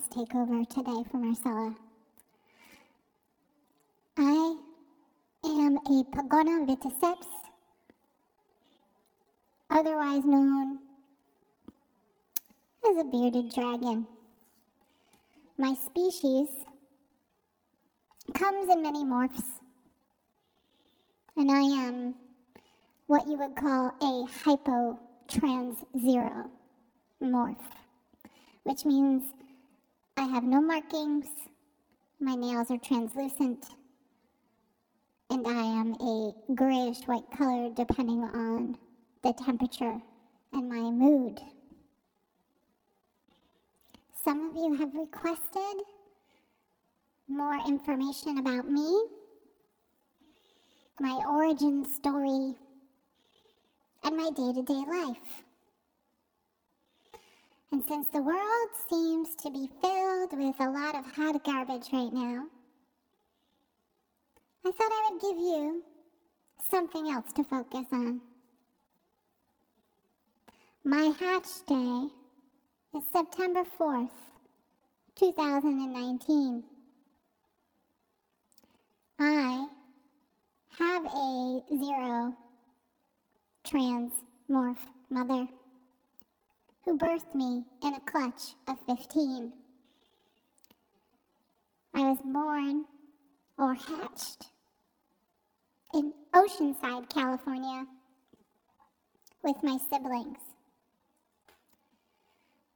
takeover today for Marcella. I am a Pogona vitticeps, otherwise known as a bearded dragon. My species comes in many morphs, and I am what you would call a hypotrans zero morph, which means I have no markings, my nails are translucent, and I am a grayish white color depending on the temperature and my mood. Some of you have requested more information about me, my origin story, and my day to day life. And since the world seems to be filled with a lot of hot garbage right now, I thought I would give you something else to focus on. My hatch day is September 4th, 2019. I have a zero trans morph mother who birthed me in a clutch of 15. I was born or hatched in Oceanside, California, with my siblings.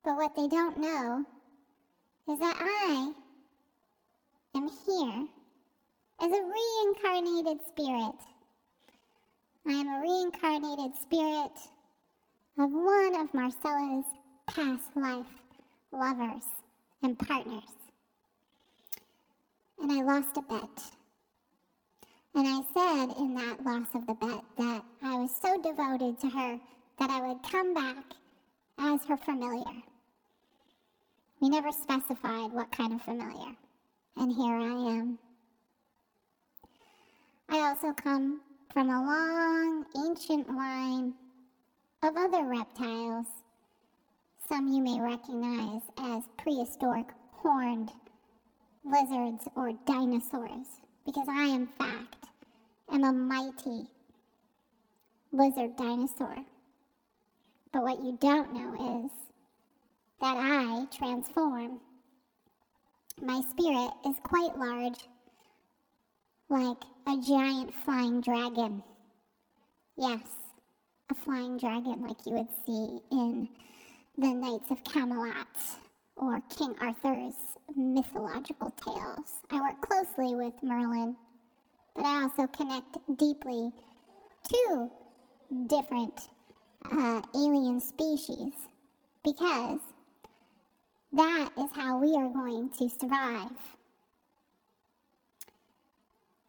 But what they don't know is that I am here as a reincarnated spirit. I am a reincarnated spirit of one of Marcella's past life lovers and partners. And I lost a bet. And I said in that loss of the bet that I was so devoted to her that I would come back as her familiar. We never specified what kind of familiar. And here I am. I also come from a long, ancient line of other reptiles. Some you may recognize as prehistoric horned lizards or dinosaurs, because I, in fact, am a mighty lizard dinosaur. But what you don't know is that I transform. My spirit is quite large, like a giant flying dragon. Yes, a flying dragon like you would see in the Knights of Camelot or King Arthur's mythological tales. I work closely with Merlin, but I also connect deeply to different uh, alien species because that is how we are going to survive.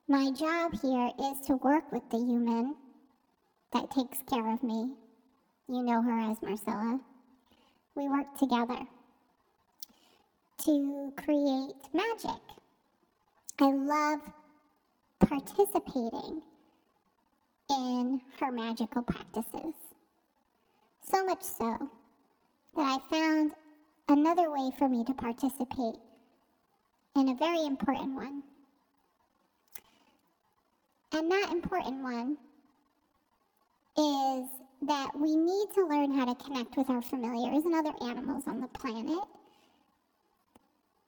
My job here is to work with the human that takes care of me. You know her as Marcella. We work together to create magic. I love participating in her magical practices. So much so that I found another way for me to participate in a very important one. And that important one is that we need to learn how to connect with our familiars and other animals on the planet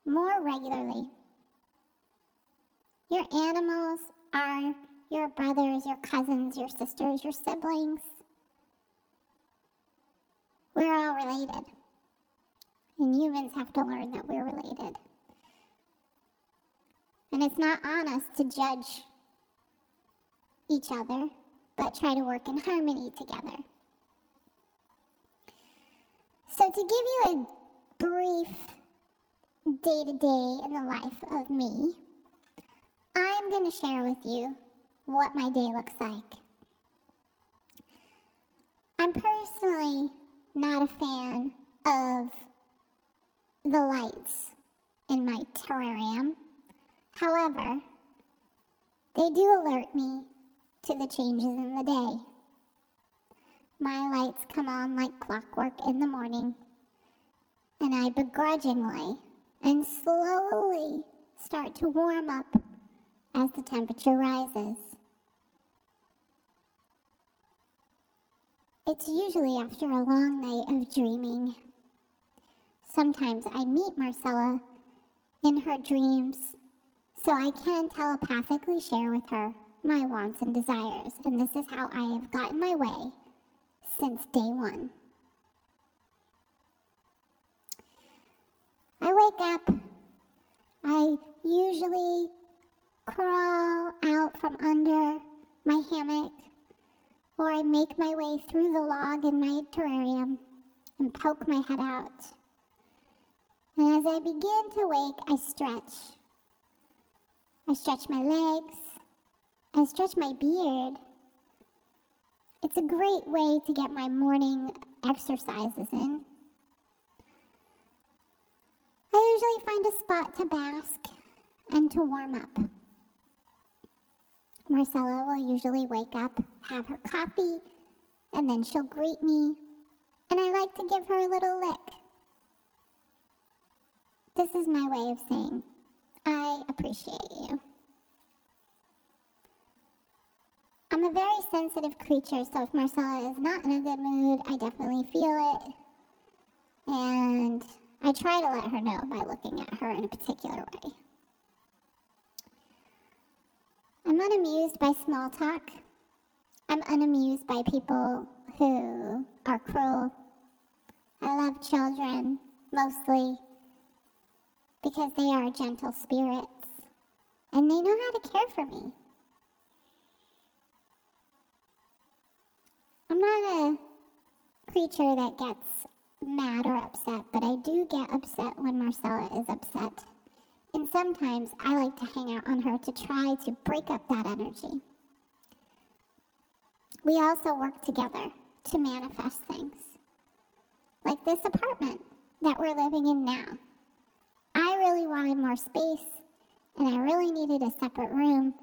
more regularly. Your animals are your brothers, your cousins, your sisters, your siblings. We're all related. And humans have to learn that we're related. And it's not on us to judge each other, but try to work in harmony together. So, to give you a brief day to day in the life of me, I'm going to share with you what my day looks like. I'm personally not a fan of the lights in my terrarium. However, they do alert me to the changes in the day. my lights come on like clockwork in the morning, and I begrudgingly and slowly start to warm up as the temperature rises. It's usually after a long night of dreaming. Sometimes I meet Marcella in her dreams so I can telepathically share with her my wants and desires, and this is how I have gotten my way since day one. I wake up, I usually crawl out from under my hammock, or I make my way through the log in my terrarium and poke my head out. And as I begin to wake, I stretch. I stretch my legs, I stretch my beard. It's a great way to get my morning exercises in. I usually find a spot to bask and to warm up. Marcella will usually wake up, have her coffee, and then she'll greet me, and I like to give her a little lick. This is my way of saying, I appreciate you. I'm a very sensitive creature, so if Marcella is not in a good mood, I definitely feel it. And I try to let her know by looking at her in a particular way. I'm unamused by small talk. I'm unamused by people who are cruel. I love children mostly because they are gentle spirits and they know how to care for me. I'm not a creature that gets mad or upset, but I do get upset when Marcella is upset. And sometimes I like to hang out on her to try to break up that energy. We also work together to manifest things. Like this apartment that we're living in now. I really wanted more space and I really needed a separate room.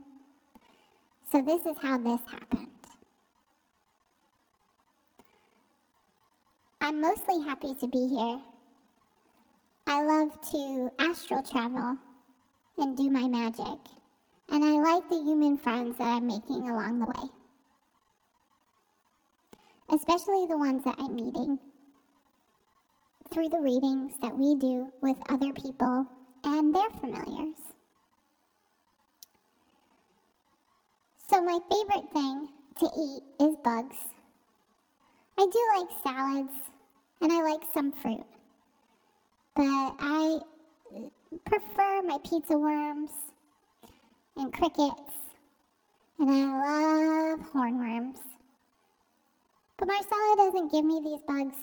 So this is how this happened. I'm mostly happy to be here. I love to astral travel and do my magic, and I like the human friends that I'm making along the way, especially the ones that I'm meeting through the readings that we do with other people and their familiars. So, my favorite thing to eat is bugs. I do like salads and I like some fruit. But I prefer my pizza worms and crickets, and I love hornworms. But Marcella doesn't give me these bugs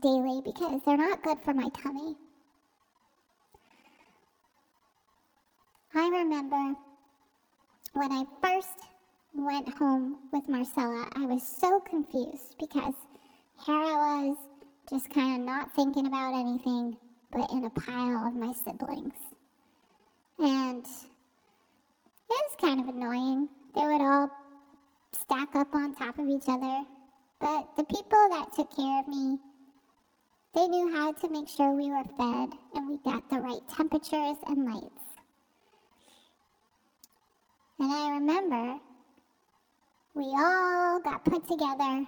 daily because they're not good for my tummy. I remember when I first went home with Marcella, I was so confused because here I was, just kind of not thinking about anything, but in a pile of my siblings. And it was kind of annoying. They would all stack up on top of each other. But the people that took care of me, they knew how to make sure we were fed and we got the right temperatures and lights. And I remember we all got put together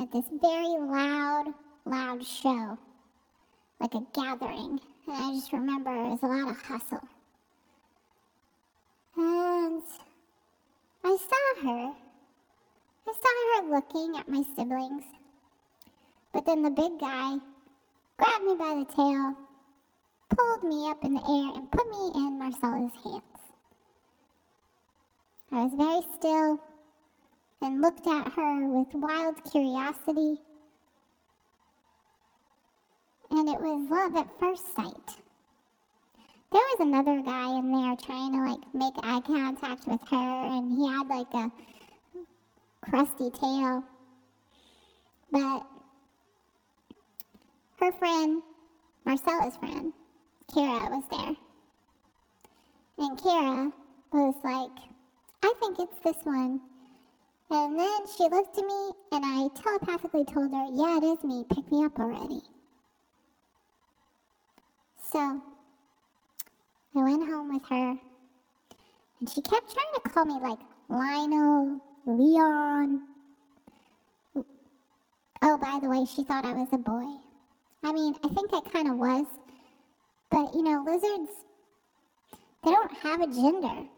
at this very loud, loud show, like a gathering. And I just remember it was a lot of hustle. And I saw her. I saw her looking at my siblings. But then the big guy grabbed me by the tail, pulled me up in the air, and put me in Marcella's hands. I was very still and looked at her with wild curiosity. And it was love at first sight. There was another guy in there trying to like make eye contact with her, and he had like a crusty tail. But her friend, Marcella's friend, Kara, was there. And Kara was like, I think it's this one And then she looked at me and I telepathically told her, Yeah, it is me. Pick me up already. So I went home with her and she kept trying to call me like Lionel, Leon. Oh, by the way, she thought I was a boy. I mean, I think I kind of was. But, you know, lizards, they don't have a gender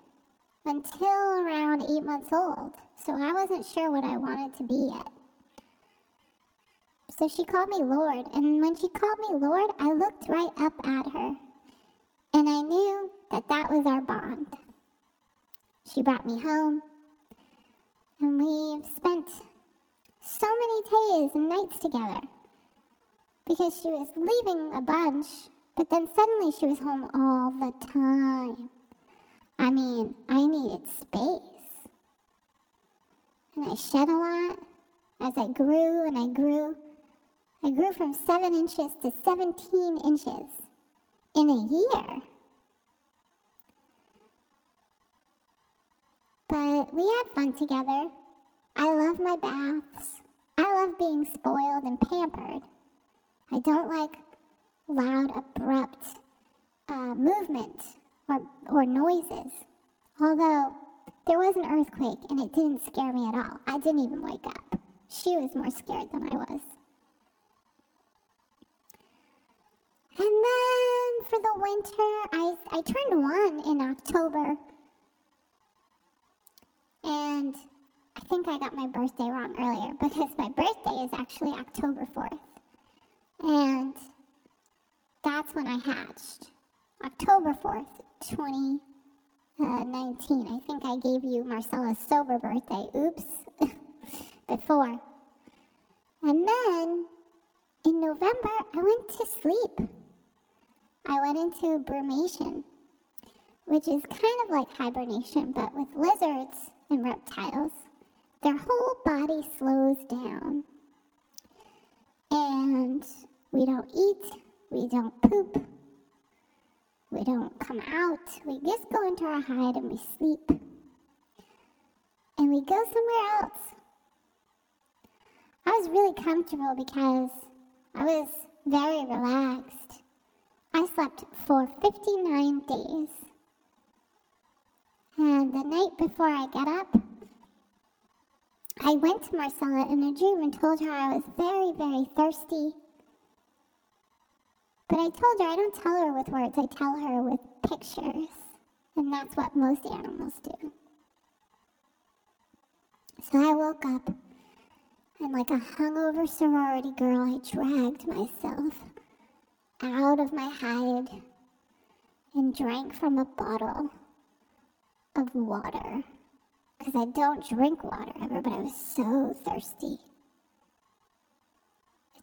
until around eight months old. So I wasn't sure what I wanted to be yet. So she called me Lord, and when she called me Lord, I looked right up at her, and I knew that that was our bond. She brought me home, and we've spent so many days and nights together because she was leaving a bunch, but then suddenly she was home all the time. I mean, I needed space. And I shed a lot as I grew and I grew. I grew from 7 inches to 17 inches in a year. But we had fun together. I love my baths. I love being spoiled and pampered. I don't like loud, abrupt uh, movement or, or noises. Although there was an earthquake and it didn't scare me at all. I didn't even wake up. She was more scared than I was. And then for the winter, I, I turned one in October. And I think I got my birthday wrong earlier because my birthday is actually October 4th. And that's when I hatched. October 4th, 2019. Uh, I think I gave you Marcella's sober birthday. Oops. Before. And then in November, I went to sleep. I went into brumation, which is kind of like hibernation, but with lizards and reptiles, their whole body slows down. And we don't eat, we don't poop, we don't come out. We just go into our hide and we sleep. And we go somewhere else. I was really comfortable because I was very relaxed. I slept for 59 days. And the night before I got up, I went to Marcella in a dream and told her I was very, very thirsty but I told her I don't tell her with words, I tell her with pictures. And that's what most animals do. So I woke up, and like a hungover sorority girl, I dragged myself out of my hide and drank from a bottle of water. Because I don't drink water ever, but I was so thirsty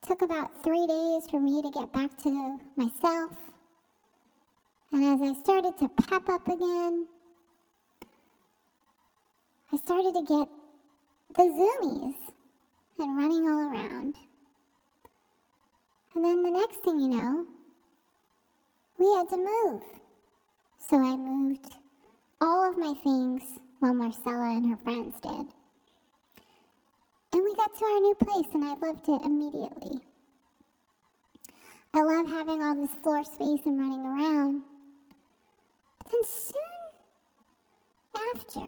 took about three days for me to get back to myself. And as I started to pep up again, I started to get the zoomies and running all around. And then the next thing you know, we had to move. So I moved all of my things while Marcella and her friends did. To our new place, and I loved it immediately. I love having all this floor space and running around. But then soon after,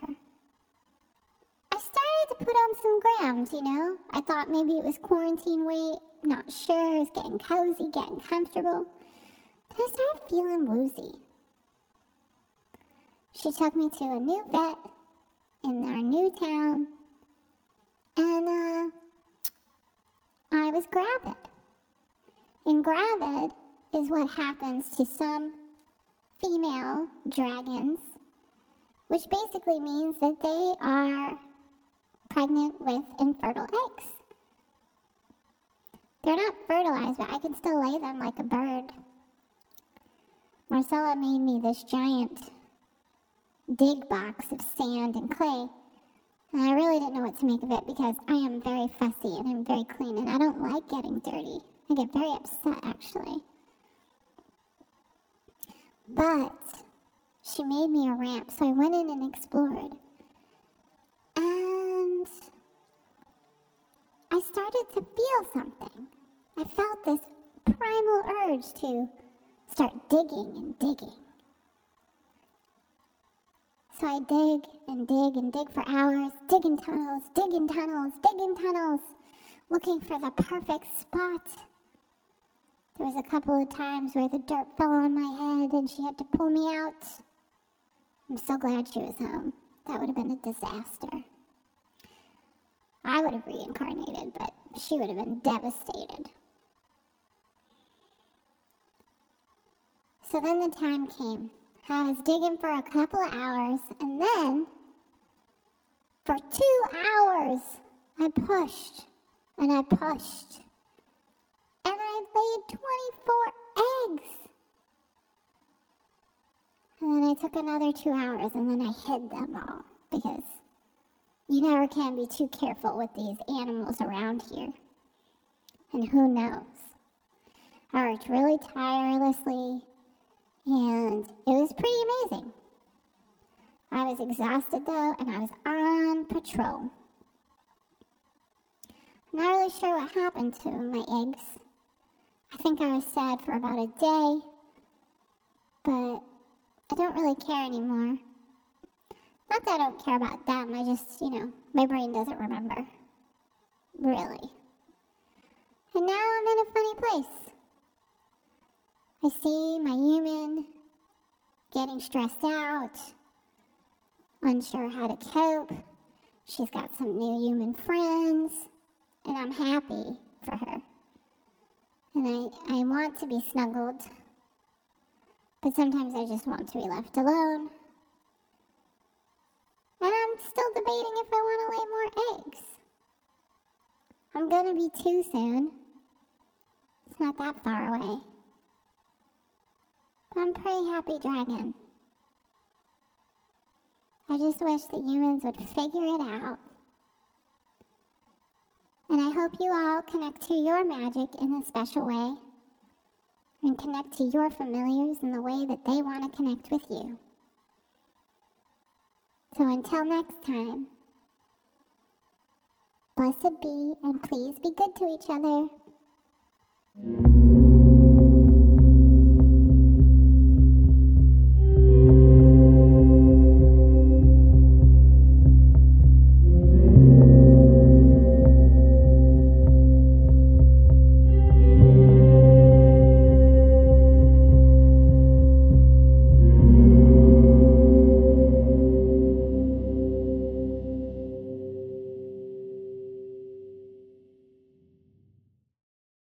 I started to put on some grams, you know? I thought maybe it was quarantine weight, not sure, I was getting cozy, getting comfortable. But I started feeling woozy. She took me to a new vet in our new town and uh, I was gravid. And gravid is what happens to some female dragons, which basically means that they are pregnant with infertile eggs. They're not fertilized, but I can still lay them like a bird. Marcella made me this giant dig box of sand and clay and I really didn't know what to make of it because I am very fussy and I'm very clean and I don't like getting dirty. I get very upset actually. But she made me a ramp, so I went in and explored. And I started to feel something. I felt this primal urge to start digging and digging. So I dig and dig and dig for hours, digging tunnels, digging tunnels, digging tunnels, looking for the perfect spot. There was a couple of times where the dirt fell on my head and she had to pull me out. I'm so glad she was home. That would have been a disaster. I would have reincarnated, but she would have been devastated. So then the time came. I was digging for a couple of hours, and then for two hours, I pushed and I pushed. And I laid 24 eggs. And then I took another two hours and then I hid them all because you never can be too careful with these animals around here. And who knows? I worked really tirelessly and it was pretty amazing. I was exhausted though, and I was on patrol. Not really sure what happened to my eggs. I think I was sad for about a day, but I don't really care anymore. Not that I don't care about them, I just, you know, my brain doesn't remember. Really. And now I'm in a funny place. I see my human getting stressed out, unsure how to cope. She's got some new human friends, and I'm happy for her. And I, I want to be snuggled, but sometimes I just want to be left alone. And I'm still debating if I want to lay more eggs. I'm gonna be two soon. It's not that far away. I'm pretty happy dragon. I just wish the humans would figure it out. And I hope you all connect to your magic in a special way and connect to your familiars in the way that they want to connect with you. So until next time, blessed be and please be good to each other.